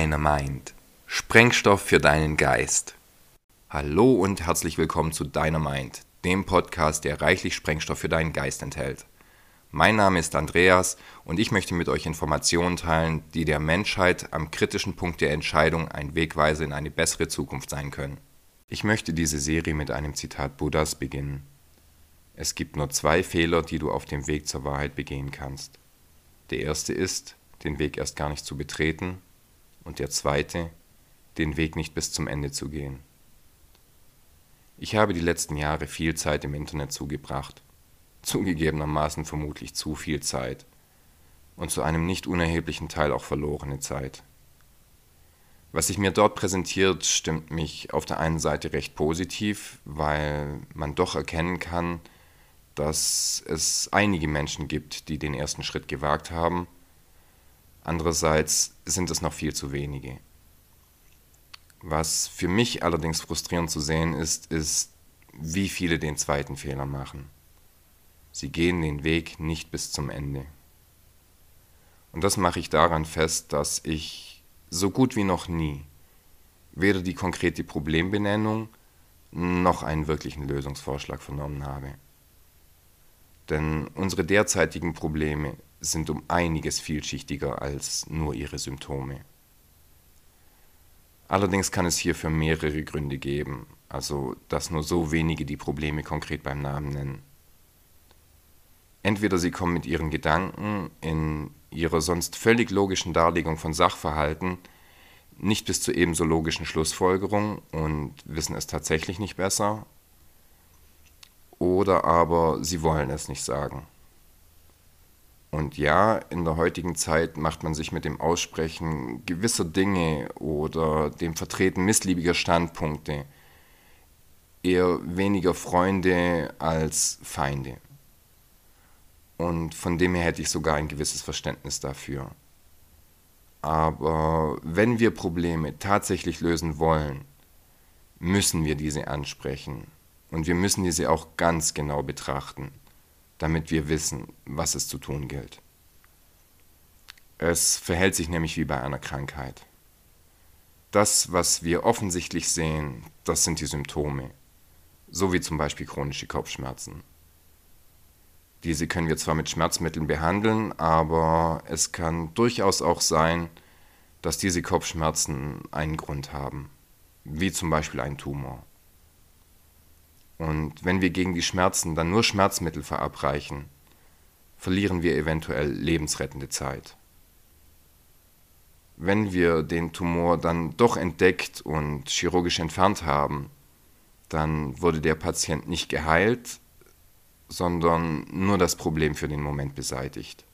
Dynamind. Sprengstoff für deinen Geist. Hallo und herzlich willkommen zu Dynamind, dem Podcast, der reichlich Sprengstoff für deinen Geist enthält. Mein Name ist Andreas und ich möchte mit euch Informationen teilen, die der Menschheit am kritischen Punkt der Entscheidung ein Wegweiser in eine bessere Zukunft sein können. Ich möchte diese Serie mit einem Zitat Buddhas beginnen. Es gibt nur zwei Fehler, die du auf dem Weg zur Wahrheit begehen kannst. Der erste ist, den Weg erst gar nicht zu betreten und der zweite, den Weg nicht bis zum Ende zu gehen. Ich habe die letzten Jahre viel Zeit im Internet zugebracht, zugegebenermaßen vermutlich zu viel Zeit und zu einem nicht unerheblichen Teil auch verlorene Zeit. Was sich mir dort präsentiert, stimmt mich auf der einen Seite recht positiv, weil man doch erkennen kann, dass es einige Menschen gibt, die den ersten Schritt gewagt haben Andererseits sind es noch viel zu wenige. Was für mich allerdings frustrierend zu sehen ist, ist, wie viele den zweiten Fehler machen. Sie gehen den Weg nicht bis zum Ende. Und das mache ich daran fest, dass ich so gut wie noch nie weder die konkrete Problembenennung noch einen wirklichen Lösungsvorschlag vernommen habe. Denn unsere derzeitigen Probleme sind um einiges vielschichtiger als nur ihre Symptome. Allerdings kann es hierfür mehrere Gründe geben, also dass nur so wenige die Probleme konkret beim Namen nennen. Entweder sie kommen mit ihren Gedanken in ihrer sonst völlig logischen Darlegung von Sachverhalten nicht bis zur ebenso logischen Schlussfolgerung und wissen es tatsächlich nicht besser, oder aber sie wollen es nicht sagen. Und ja, in der heutigen Zeit macht man sich mit dem Aussprechen gewisser Dinge oder dem Vertreten missliebiger Standpunkte eher weniger Freunde als Feinde. Und von dem her hätte ich sogar ein gewisses Verständnis dafür. Aber wenn wir Probleme tatsächlich lösen wollen, müssen wir diese ansprechen. Und wir müssen diese auch ganz genau betrachten damit wir wissen, was es zu tun gilt. Es verhält sich nämlich wie bei einer Krankheit. Das, was wir offensichtlich sehen, das sind die Symptome, so wie zum Beispiel chronische Kopfschmerzen. Diese können wir zwar mit Schmerzmitteln behandeln, aber es kann durchaus auch sein, dass diese Kopfschmerzen einen Grund haben, wie zum Beispiel ein Tumor. Und wenn wir gegen die Schmerzen dann nur Schmerzmittel verabreichen, verlieren wir eventuell lebensrettende Zeit. Wenn wir den Tumor dann doch entdeckt und chirurgisch entfernt haben, dann wurde der Patient nicht geheilt, sondern nur das Problem für den Moment beseitigt.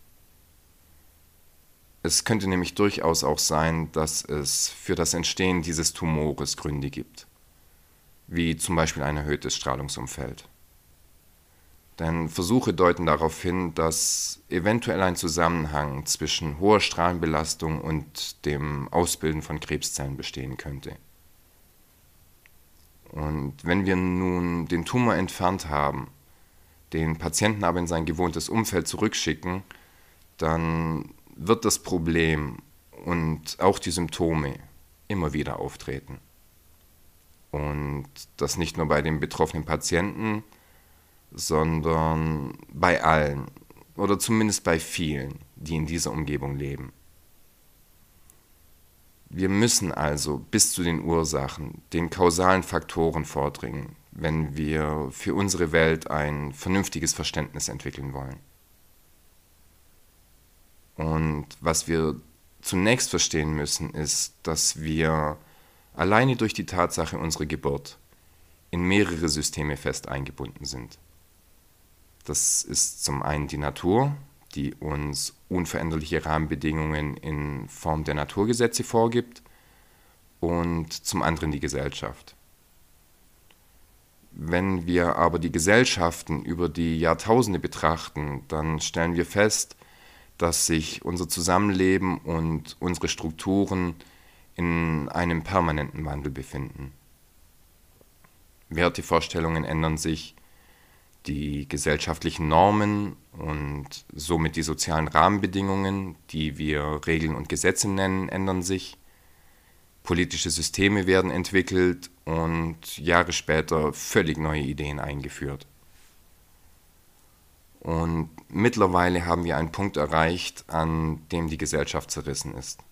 Es könnte nämlich durchaus auch sein, dass es für das Entstehen dieses Tumores Gründe gibt wie zum Beispiel ein erhöhtes Strahlungsumfeld. Denn Versuche deuten darauf hin, dass eventuell ein Zusammenhang zwischen hoher Strahlenbelastung und dem Ausbilden von Krebszellen bestehen könnte. Und wenn wir nun den Tumor entfernt haben, den Patienten aber in sein gewohntes Umfeld zurückschicken, dann wird das Problem und auch die Symptome immer wieder auftreten. Und das nicht nur bei den betroffenen Patienten, sondern bei allen oder zumindest bei vielen, die in dieser Umgebung leben. Wir müssen also bis zu den Ursachen, den kausalen Faktoren vordringen, wenn wir für unsere Welt ein vernünftiges Verständnis entwickeln wollen. Und was wir zunächst verstehen müssen, ist, dass wir alleine durch die Tatsache unserer Geburt in mehrere Systeme fest eingebunden sind. Das ist zum einen die Natur, die uns unveränderliche Rahmenbedingungen in Form der Naturgesetze vorgibt, und zum anderen die Gesellschaft. Wenn wir aber die Gesellschaften über die Jahrtausende betrachten, dann stellen wir fest, dass sich unser Zusammenleben und unsere Strukturen in einem permanenten Wandel befinden. Wertevorstellungen ändern sich, die gesellschaftlichen Normen und somit die sozialen Rahmenbedingungen, die wir Regeln und Gesetze nennen, ändern sich. politische Systeme werden entwickelt und Jahre später völlig neue Ideen eingeführt. Und mittlerweile haben wir einen Punkt erreicht, an dem die Gesellschaft zerrissen ist.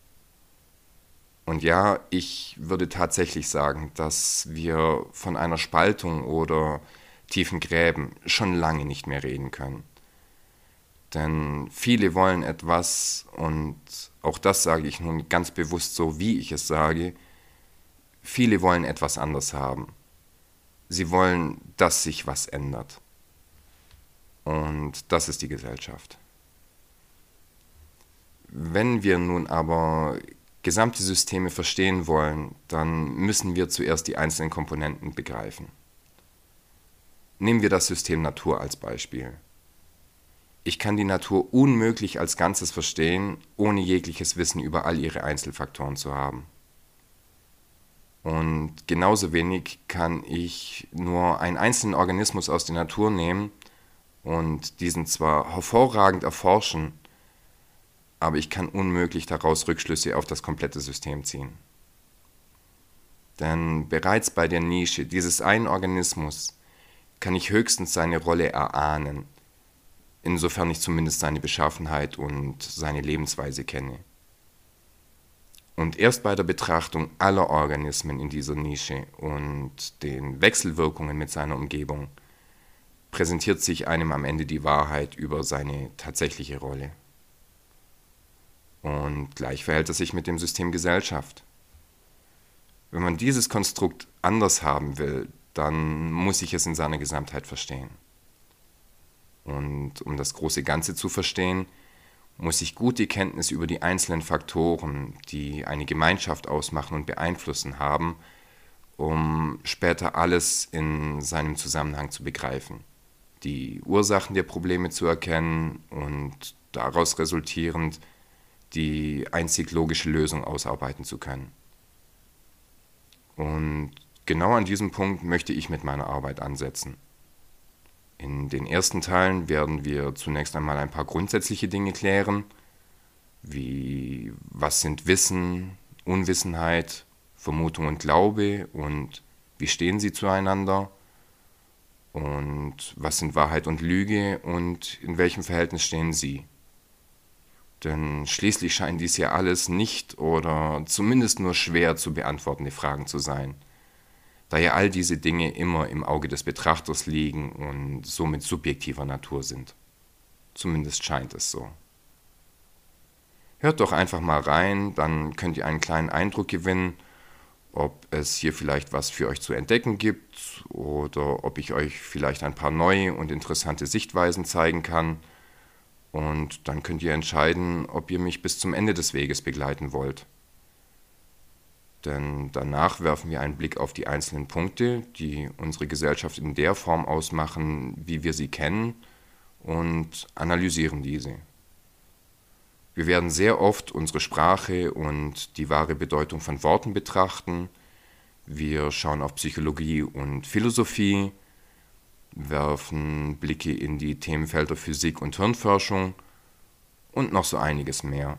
Und ja, ich würde tatsächlich sagen, dass wir von einer Spaltung oder tiefen Gräben schon lange nicht mehr reden können. Denn viele wollen etwas, und auch das sage ich nun ganz bewusst so, wie ich es sage, viele wollen etwas anders haben. Sie wollen, dass sich was ändert. Und das ist die Gesellschaft. Wenn wir nun aber gesamte Systeme verstehen wollen, dann müssen wir zuerst die einzelnen Komponenten begreifen. Nehmen wir das System Natur als Beispiel. Ich kann die Natur unmöglich als Ganzes verstehen, ohne jegliches Wissen über all ihre Einzelfaktoren zu haben. Und genauso wenig kann ich nur einen einzelnen Organismus aus der Natur nehmen und diesen zwar hervorragend erforschen, aber ich kann unmöglich daraus Rückschlüsse auf das komplette System ziehen. Denn bereits bei der Nische dieses einen Organismus kann ich höchstens seine Rolle erahnen, insofern ich zumindest seine Beschaffenheit und seine Lebensweise kenne. Und erst bei der Betrachtung aller Organismen in dieser Nische und den Wechselwirkungen mit seiner Umgebung präsentiert sich einem am Ende die Wahrheit über seine tatsächliche Rolle. Und gleich verhält es sich mit dem System Gesellschaft. Wenn man dieses Konstrukt anders haben will, dann muss ich es in seiner Gesamtheit verstehen. Und um das große Ganze zu verstehen, muss ich gute Kenntnis über die einzelnen Faktoren, die eine Gemeinschaft ausmachen und beeinflussen haben, um später alles in seinem Zusammenhang zu begreifen, die Ursachen der Probleme zu erkennen und daraus resultierend die einzig logische Lösung ausarbeiten zu können. Und genau an diesem Punkt möchte ich mit meiner Arbeit ansetzen. In den ersten Teilen werden wir zunächst einmal ein paar grundsätzliche Dinge klären, wie was sind Wissen, Unwissenheit, Vermutung und Glaube und wie stehen sie zueinander und was sind Wahrheit und Lüge und in welchem Verhältnis stehen sie. Denn schließlich scheinen dies ja alles nicht oder zumindest nur schwer zu beantwortende Fragen zu sein, da ja all diese Dinge immer im Auge des Betrachters liegen und somit subjektiver Natur sind. Zumindest scheint es so. Hört doch einfach mal rein, dann könnt ihr einen kleinen Eindruck gewinnen, ob es hier vielleicht was für euch zu entdecken gibt oder ob ich euch vielleicht ein paar neue und interessante Sichtweisen zeigen kann – und dann könnt ihr entscheiden, ob ihr mich bis zum Ende des Weges begleiten wollt. Denn danach werfen wir einen Blick auf die einzelnen Punkte, die unsere Gesellschaft in der Form ausmachen, wie wir sie kennen, und analysieren diese. Wir werden sehr oft unsere Sprache und die wahre Bedeutung von Worten betrachten. Wir schauen auf Psychologie und Philosophie, werfen Blicke in die Themenfelder Physik und Hirnforschung und noch so einiges mehr.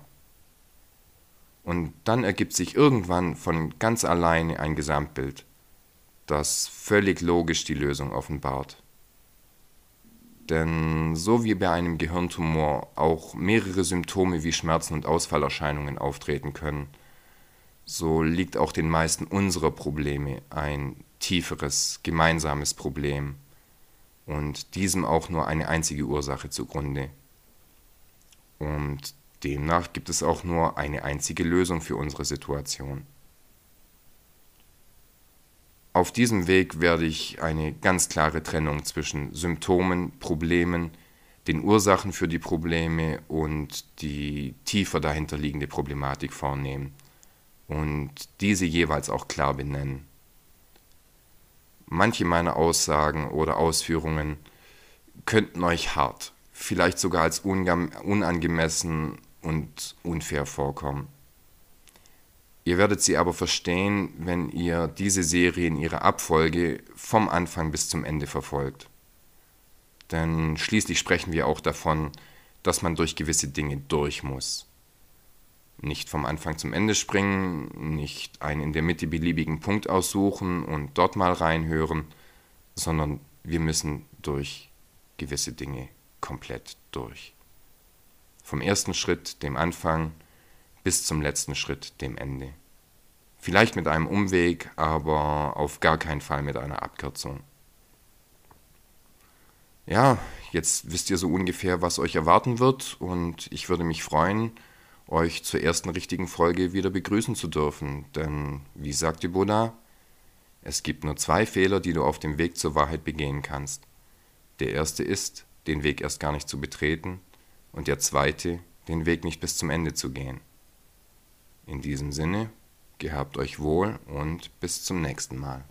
Und dann ergibt sich irgendwann von ganz alleine ein Gesamtbild, das völlig logisch die Lösung offenbart. Denn so wie bei einem Gehirntumor auch mehrere Symptome wie Schmerzen und Ausfallerscheinungen auftreten können, so liegt auch den meisten unserer Probleme ein tieferes, gemeinsames Problem und diesem auch nur eine einzige Ursache zugrunde. Und demnach gibt es auch nur eine einzige Lösung für unsere Situation. Auf diesem Weg werde ich eine ganz klare Trennung zwischen Symptomen, Problemen, den Ursachen für die Probleme und die tiefer dahinterliegende Problematik vornehmen und diese jeweils auch klar benennen. Manche meiner Aussagen oder Ausführungen könnten euch hart, vielleicht sogar als unangemessen und unfair vorkommen. Ihr werdet sie aber verstehen, wenn ihr diese Serie in ihrer Abfolge vom Anfang bis zum Ende verfolgt. Denn schließlich sprechen wir auch davon, dass man durch gewisse Dinge durch muss. Nicht vom Anfang zum Ende springen, nicht einen in der Mitte beliebigen Punkt aussuchen und dort mal reinhören, sondern wir müssen durch gewisse Dinge komplett durch. Vom ersten Schritt, dem Anfang, bis zum letzten Schritt, dem Ende. Vielleicht mit einem Umweg, aber auf gar keinen Fall mit einer Abkürzung. Ja, jetzt wisst ihr so ungefähr, was euch erwarten wird und ich würde mich freuen, euch zur ersten richtigen Folge wieder begrüßen zu dürfen. Denn, wie sagt die Buddha, es gibt nur zwei Fehler, die du auf dem Weg zur Wahrheit begehen kannst. Der erste ist, den Weg erst gar nicht zu betreten und der zweite, den Weg nicht bis zum Ende zu gehen. In diesem Sinne, gehabt euch wohl und bis zum nächsten Mal.